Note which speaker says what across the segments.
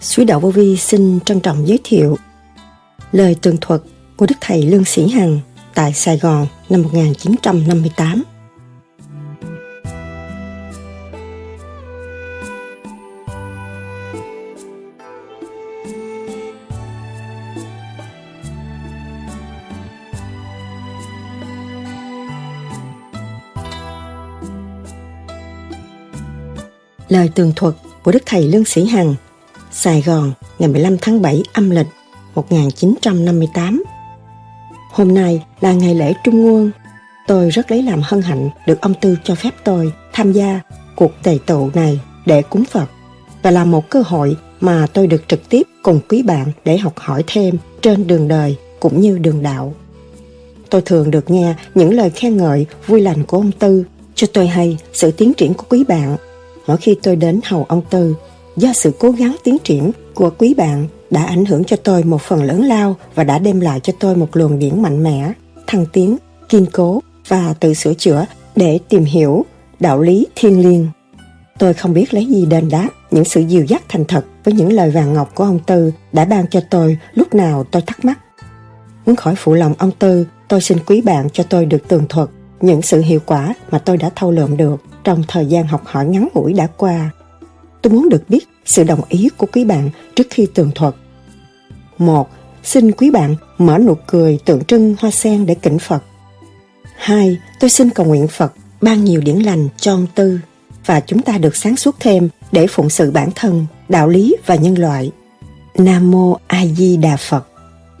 Speaker 1: Suối Đạo Vô Vi xin trân trọng giới thiệu lời tường thuật của Đức Thầy Lương Sĩ Hằng tại Sài Gòn năm 1958. Lời tường thuật của Đức Thầy Lương Sĩ Hằng Sài Gòn ngày 15 tháng 7 âm lịch 1958 Hôm nay là ngày lễ Trung Nguyên. Tôi rất lấy làm hân hạnh được ông Tư cho phép tôi tham gia cuộc tề tụ này để cúng Phật và là một cơ hội mà tôi được trực tiếp cùng quý bạn để học hỏi thêm trên đường đời cũng như đường đạo. Tôi thường được nghe những lời khen ngợi vui lành của ông Tư cho tôi hay sự tiến triển của quý bạn. Mỗi khi tôi đến hầu ông Tư, do sự cố gắng tiến triển của quý bạn đã ảnh hưởng cho tôi một phần lớn lao và đã đem lại cho tôi một luồng điển mạnh mẽ, thăng tiến, kiên cố và tự sửa chữa để tìm hiểu đạo lý thiêng liêng. Tôi không biết lấy gì đền đáp những sự dìu dắt thành thật với những lời vàng ngọc của ông Tư đã ban cho tôi lúc nào tôi thắc mắc. Muốn khỏi phụ lòng ông Tư, tôi xin quý bạn cho tôi được tường thuật những sự hiệu quả mà tôi đã thâu lượm được trong thời gian học hỏi ngắn ngủi đã qua. Tôi muốn được biết sự đồng ý của quý bạn trước khi tường thuật. một Xin quý bạn mở nụ cười tượng trưng hoa sen để kính Phật. hai Tôi xin cầu nguyện Phật ban nhiều điển lành cho ông Tư và chúng ta được sáng suốt thêm để phụng sự bản thân, đạo lý và nhân loại. Nam Mô A Di Đà Phật.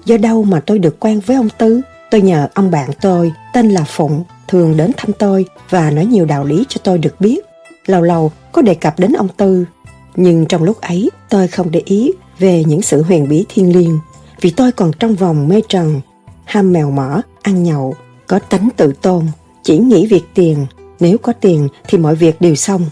Speaker 1: Do đâu mà tôi được quen với ông Tư? Tôi nhờ ông bạn tôi tên là Phụng thường đến thăm tôi và nói nhiều đạo lý cho tôi được biết. Lâu lâu có đề cập đến ông Tư, nhưng trong lúc ấy tôi không để ý về những sự huyền bí thiên liêng vì tôi còn trong vòng mê trần, ham mèo mỡ, ăn nhậu, có tánh tự tôn, chỉ nghĩ việc tiền, nếu có tiền thì mọi việc đều xong.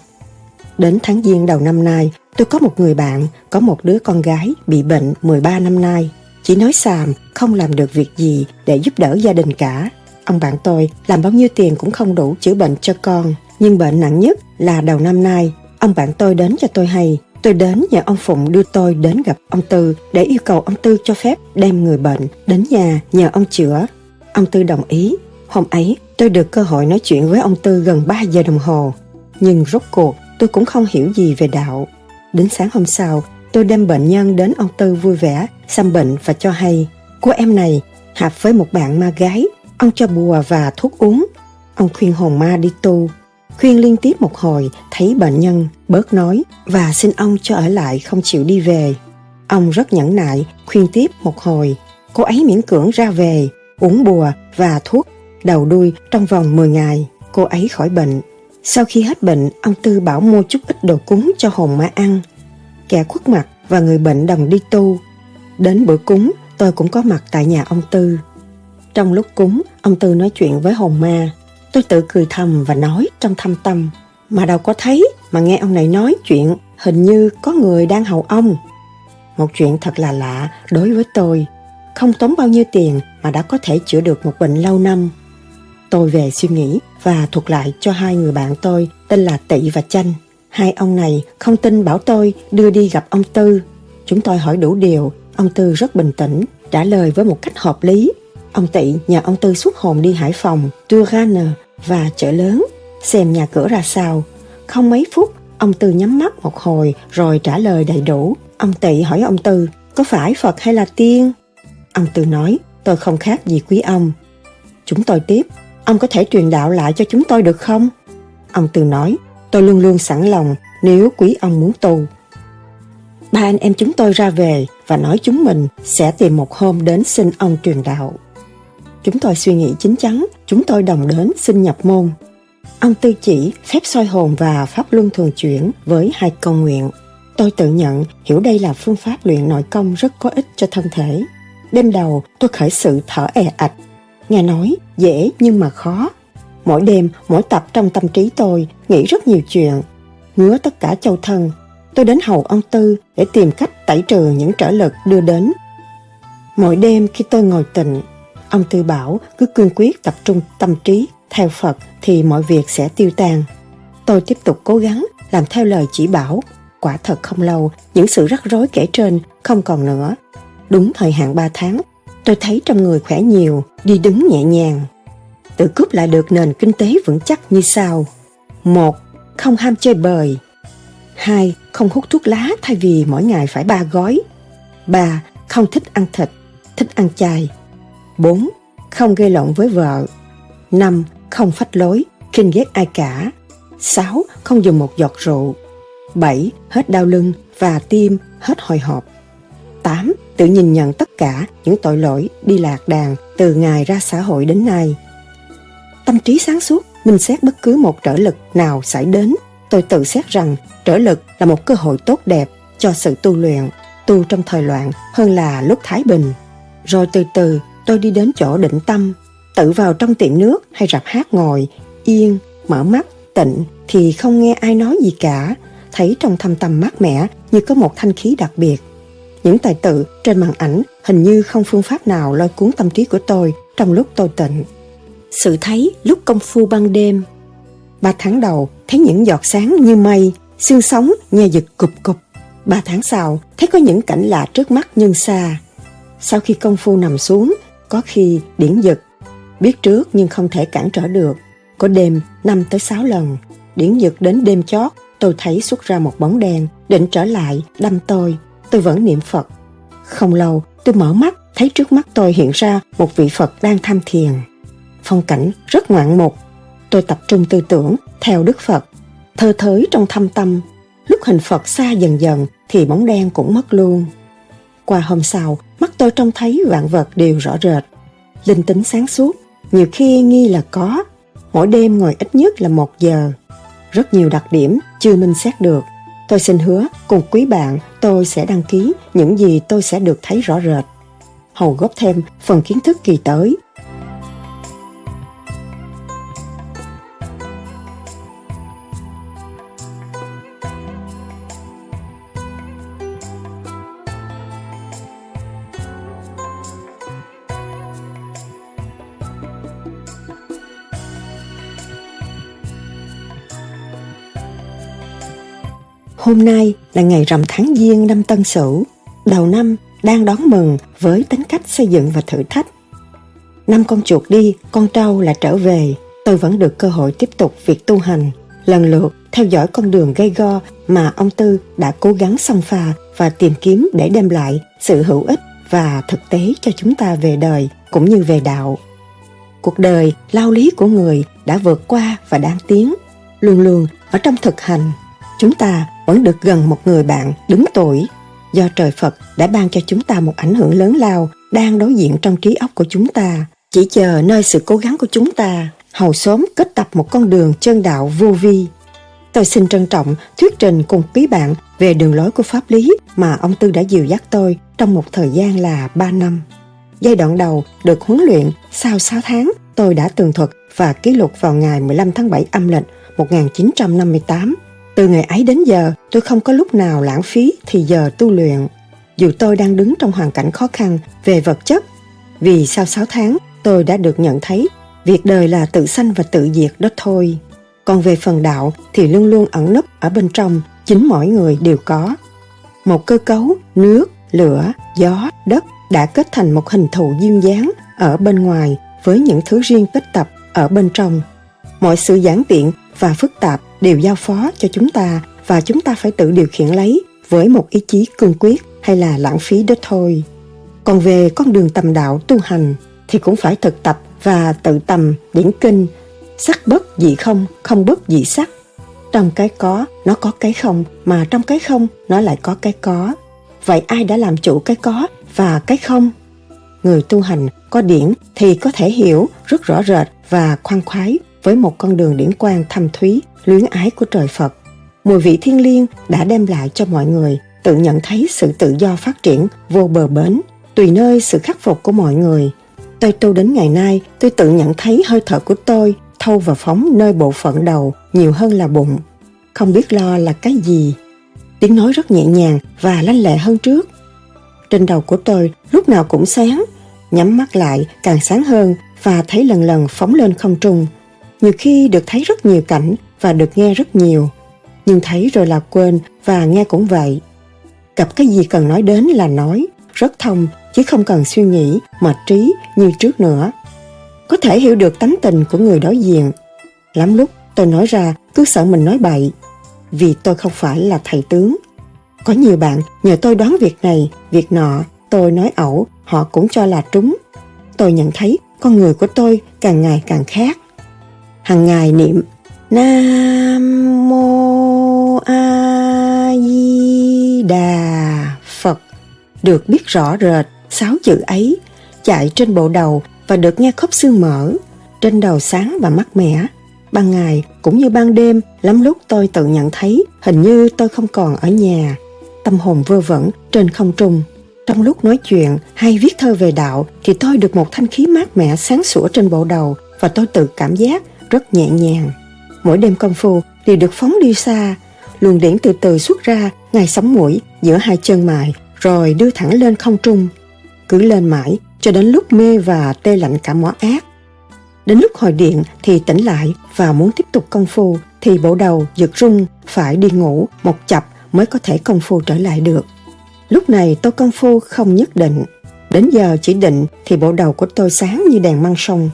Speaker 1: Đến tháng Giêng đầu năm nay, tôi có một người bạn, có một đứa con gái bị bệnh 13 năm nay. Chỉ nói xàm, không làm được việc gì để giúp đỡ gia đình cả. Ông bạn tôi làm bao nhiêu tiền cũng không đủ chữa bệnh cho con. Nhưng bệnh nặng nhất là đầu năm nay, ông bạn tôi đến cho tôi hay. Tôi đến nhờ ông Phụng đưa tôi đến gặp ông Tư để yêu cầu ông Tư cho phép đem người bệnh đến nhà nhờ ông chữa. Ông Tư đồng ý. Hôm ấy, tôi được cơ hội nói chuyện với ông Tư gần 3 giờ đồng hồ. Nhưng rốt cuộc, tôi cũng không hiểu gì về đạo. Đến sáng hôm sau, tôi đem bệnh nhân đến ông Tư vui vẻ, xăm bệnh và cho hay. Cô em này hợp với một bạn ma gái Ông cho bùa và thuốc uống. Ông khuyên hồn ma đi tu. Khuyên liên tiếp một hồi, thấy bệnh nhân bớt nói và xin ông cho ở lại không chịu đi về. Ông rất nhẫn nại, khuyên tiếp một hồi. Cô ấy miễn cưỡng ra về, uống bùa và thuốc đầu đuôi trong vòng 10 ngày. Cô ấy khỏi bệnh. Sau khi hết bệnh, ông Tư bảo mua chút ít đồ cúng cho hồn ma ăn. Kẻ khuất mặt và người bệnh đồng đi tu. Đến bữa cúng, tôi cũng có mặt tại nhà ông Tư. Trong lúc cúng, ông Tư nói chuyện với hồn ma. Tôi tự cười thầm và nói trong thâm tâm. Mà đâu có thấy, mà nghe ông này nói chuyện, hình như có người đang hầu ông. Một chuyện thật là lạ đối với tôi. Không tốn bao nhiêu tiền mà đã có thể chữa được một bệnh lâu năm. Tôi về suy nghĩ và thuật lại cho hai người bạn tôi tên là Tị và Chanh. Hai ông này không tin bảo tôi đưa đi gặp ông Tư. Chúng tôi hỏi đủ điều, ông Tư rất bình tĩnh, trả lời với một cách hợp lý Ông Tị nhờ ông Tư xuất hồn đi Hải Phòng, Tourane và chợ lớn, xem nhà cửa ra sao. Không mấy phút, ông Tư nhắm mắt một hồi rồi trả lời đầy đủ. Ông Tị hỏi ông Tư, có phải Phật hay là tiên? Ông Tư nói, tôi không khác gì quý ông. Chúng tôi tiếp, ông có thể truyền đạo lại cho chúng tôi được không? Ông Tư nói, tôi luôn luôn sẵn lòng nếu quý ông muốn tu. Ba anh em chúng tôi ra về và nói chúng mình sẽ tìm một hôm đến xin ông truyền đạo. Chúng tôi suy nghĩ chín chắn, chúng tôi đồng đến xin nhập môn. Ông tư chỉ phép soi hồn và pháp luân thường chuyển với hai câu nguyện. Tôi tự nhận hiểu đây là phương pháp luyện nội công rất có ích cho thân thể. Đêm đầu tôi khởi sự thở è ạch. Nghe nói dễ nhưng mà khó. Mỗi đêm, mỗi tập trong tâm trí tôi nghĩ rất nhiều chuyện. Ngứa tất cả châu thân. Tôi đến hầu ông Tư để tìm cách tẩy trừ những trở lực đưa đến. Mỗi đêm khi tôi ngồi tịnh, Ông Tư bảo cứ cương quyết tập trung tâm trí theo Phật thì mọi việc sẽ tiêu tan. Tôi tiếp tục cố gắng làm theo lời chỉ bảo. Quả thật không lâu, những sự rắc rối kể trên không còn nữa. Đúng thời hạn 3 tháng, tôi thấy trong người khỏe nhiều, đi đứng nhẹ nhàng. Tự cướp lại được nền kinh tế vững chắc như sau. một Không ham chơi bời. 2. Không hút thuốc lá thay vì mỗi ngày phải ba gói. 3. Không thích ăn thịt, thích ăn chay. 4. Không gây lộn với vợ. 5. Không phách lối, khinh ghét ai cả. 6. Không dùng một giọt rượu. 7. Hết đau lưng và tim hết hồi hộp. 8. Tự nhìn nhận tất cả những tội lỗi đi lạc đàn từ ngày ra xã hội đến nay. Tâm trí sáng suốt, mình xét bất cứ một trở lực nào xảy đến. Tôi tự xét rằng trở lực là một cơ hội tốt đẹp cho sự tu luyện, tu trong thời loạn hơn là lúc thái bình. Rồi từ từ tôi đi đến chỗ định tâm, tự vào trong tiệm nước hay rạp hát ngồi, yên, mở mắt, tịnh thì không nghe ai nói gì cả, thấy trong thâm tâm mát mẻ như có một thanh khí đặc biệt. Những tài tự trên màn ảnh hình như không phương pháp nào lôi cuốn tâm trí của tôi trong lúc tôi tịnh. Sự thấy lúc công phu ban đêm. Ba tháng đầu thấy những giọt sáng như mây, xương sống nghe giật cục cục. Ba tháng sau thấy có những cảnh lạ trước mắt nhưng xa. Sau khi công phu nằm xuống, có khi điển giật. Biết trước nhưng không thể cản trở được. Có đêm 5 tới 6 lần. Điển giật đến đêm chót, tôi thấy xuất ra một bóng đen, định trở lại, đâm tôi. Tôi vẫn niệm Phật. Không lâu, tôi mở mắt, thấy trước mắt tôi hiện ra một vị Phật đang tham thiền. Phong cảnh rất ngoạn mục. Tôi tập trung tư tưởng theo Đức Phật, thơ thới trong thâm tâm. Lúc hình Phật xa dần dần thì bóng đen cũng mất luôn. Qua hôm sau, mắt tôi trông thấy vạn vật đều rõ rệt. Linh tính sáng suốt, nhiều khi nghi là có. Mỗi đêm ngồi ít nhất là một giờ. Rất nhiều đặc điểm chưa minh xét được. Tôi xin hứa cùng quý bạn tôi sẽ đăng ký những gì tôi sẽ được thấy rõ rệt. Hầu góp thêm phần kiến thức kỳ tới Hôm nay là ngày rằm tháng Giêng năm Tân Sửu, đầu năm đang đón mừng với tính cách xây dựng và thử thách. Năm con chuột đi, con trâu là trở về, tôi vẫn được cơ hội tiếp tục việc tu hành, lần lượt theo dõi con đường gây go mà ông Tư đã cố gắng xông pha và tìm kiếm để đem lại sự hữu ích và thực tế cho chúng ta về đời cũng như về đạo. Cuộc đời lao lý của người đã vượt qua và đang tiến, luôn luôn ở trong thực hành chúng ta vẫn được gần một người bạn đứng tuổi. Do trời Phật đã ban cho chúng ta một ảnh hưởng lớn lao đang đối diện trong trí óc của chúng ta, chỉ chờ nơi sự cố gắng của chúng ta, hầu sớm kết tập một con đường chân đạo vô vi. Tôi xin trân trọng thuyết trình cùng quý bạn về đường lối của pháp lý mà ông Tư đã dìu dắt tôi trong một thời gian là 3 năm. Giai đoạn đầu được huấn luyện, sau 6 tháng tôi đã tường thuật và ký lục vào ngày 15 tháng 7 âm lịch 1958 từ ngày ấy đến giờ, tôi không có lúc nào lãng phí thì giờ tu luyện. Dù tôi đang đứng trong hoàn cảnh khó khăn về vật chất, vì sau 6 tháng tôi đã được nhận thấy việc đời là tự sanh và tự diệt đó thôi. Còn về phần đạo thì luôn luôn ẩn nấp ở bên trong, chính mỗi người đều có. Một cơ cấu nước, lửa, gió, đất đã kết thành một hình thù duyên dáng ở bên ngoài với những thứ riêng tích tập ở bên trong. Mọi sự giản tiện và phức tạp đều giao phó cho chúng ta và chúng ta phải tự điều khiển lấy với một ý chí cương quyết hay là lãng phí đó thôi. Còn về con đường tầm đạo tu hành thì cũng phải thực tập và tự tầm điển kinh sắc bất dị không, không bất dị sắc. Trong cái có, nó có cái không, mà trong cái không, nó lại có cái có. Vậy ai đã làm chủ cái có và cái không? Người tu hành có điển thì có thể hiểu rất rõ rệt và khoan khoái với một con đường điển quang thâm thúy, luyến ái của trời Phật. Mùi vị thiên liêng đã đem lại cho mọi người tự nhận thấy sự tự do phát triển vô bờ bến, tùy nơi sự khắc phục của mọi người. Tôi tu đến ngày nay, tôi tự nhận thấy hơi thở của tôi thâu và phóng nơi bộ phận đầu nhiều hơn là bụng. Không biết lo là cái gì. Tiếng nói rất nhẹ nhàng và lanh lệ hơn trước. Trên đầu của tôi lúc nào cũng sáng, nhắm mắt lại càng sáng hơn và thấy lần lần phóng lên không trung nhiều khi được thấy rất nhiều cảnh và được nghe rất nhiều. nhưng thấy rồi là quên và nghe cũng vậy. Gặp cái gì cần nói đến là nói, rất thông chứ không cần suy nghĩ, mệt trí như trước nữa. Có thể hiểu được tánh tình của người đối diện. Lắm lúc tôi nói ra cứ sợ mình nói bậy, vì tôi không phải là thầy tướng. Có nhiều bạn nhờ tôi đoán việc này, việc nọ, tôi nói ẩu, họ cũng cho là trúng. Tôi nhận thấy con người của tôi càng ngày càng khác. Hằng ngày niệm, Nam Mô A Di Đà Phật. Được biết rõ rệt, sáu chữ ấy chạy trên bộ đầu và được nghe khóc xương mở trên đầu sáng và mát mẻ. Ban ngày cũng như ban đêm, lắm lúc tôi tự nhận thấy hình như tôi không còn ở nhà. Tâm hồn vơ vẩn trên không trung. Trong lúc nói chuyện, hay viết thơ về đạo, thì tôi được một thanh khí mát mẻ sáng sủa trên bộ đầu và tôi tự cảm giác rất nhẹ nhàng. Mỗi đêm công phu đều được phóng đi xa. Luồng điển từ từ xuất ra ngay sóng mũi giữa hai chân mài, rồi đưa thẳng lên không trung. Cứ lên mãi cho đến lúc mê và tê lạnh cả mỏ ác. Đến lúc hồi điện thì tỉnh lại và muốn tiếp tục công phu, thì bộ đầu, giật rung, phải đi ngủ một chập mới có thể công phu trở lại được. Lúc này tôi công phu không nhất định. Đến giờ chỉ định thì bộ đầu của tôi sáng như đèn măng sông.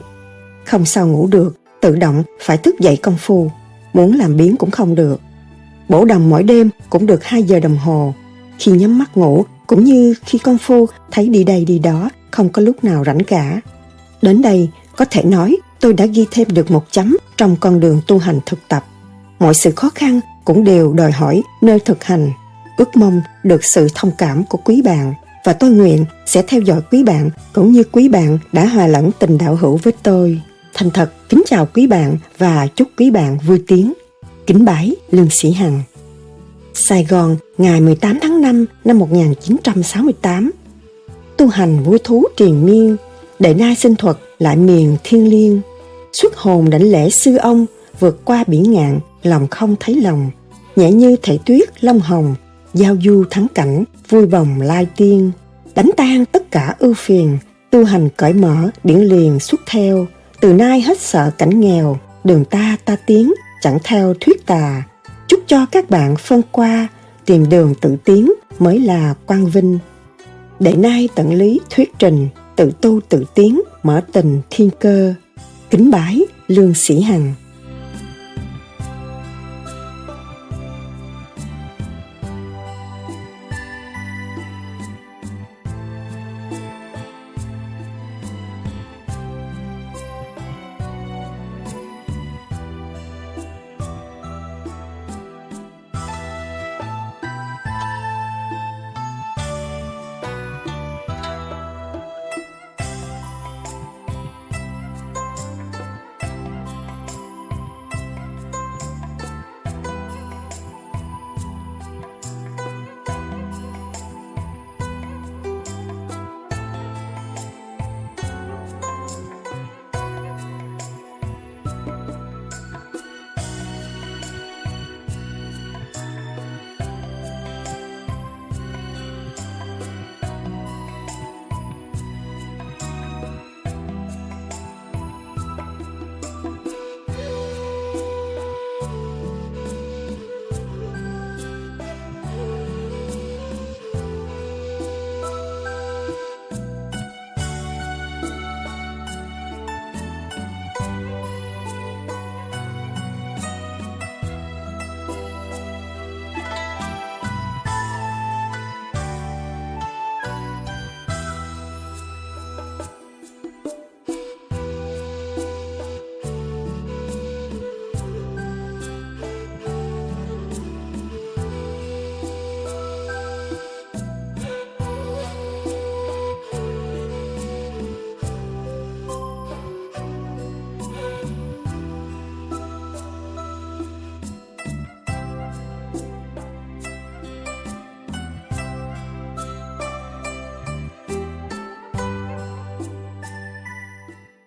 Speaker 1: Không sao ngủ được tự động phải thức dậy công phu, muốn làm biến cũng không được. Bổ đồng mỗi đêm cũng được 2 giờ đồng hồ. Khi nhắm mắt ngủ, cũng như khi công phu thấy đi đây đi đó, không có lúc nào rảnh cả. Đến đây, có thể nói tôi đã ghi thêm được một chấm trong con đường tu hành thực tập. Mọi sự khó khăn cũng đều đòi hỏi nơi thực hành. Ước mong được sự thông cảm của quý bạn, và tôi nguyện sẽ theo dõi quý bạn cũng như quý bạn đã hòa lẫn tình đạo hữu với tôi thành thật, kính chào quý bạn và chúc quý bạn vui tiếng. Kính bái, lương sĩ hằng. Sài Gòn, ngày 18 tháng 5 năm 1968 Tu hành vui thú triền miên Đệ nai sinh thuật lại miền thiên liêng. Xuất hồn đảnh lễ sư ông, Vượt qua biển ngạn, Lòng không thấy lòng. Nhẹ như, thể tuyết, long hồng, Giao du thắng cảnh, Vui vòng lai tiên. Đánh tan tất cả ưu phiền, Tu hành cởi mở, Điển liền xuất theo. Từ nay hết sợ cảnh nghèo, Đường ta ta tiến, Chẳng theo thuyết tà. Chúc cho các bạn phân qua, tìm đường tự tiến mới là quang vinh. Để nay tận lý thuyết trình, tự tu tự tiến, mở tình thiên cơ. Kính bái lương sĩ hằng.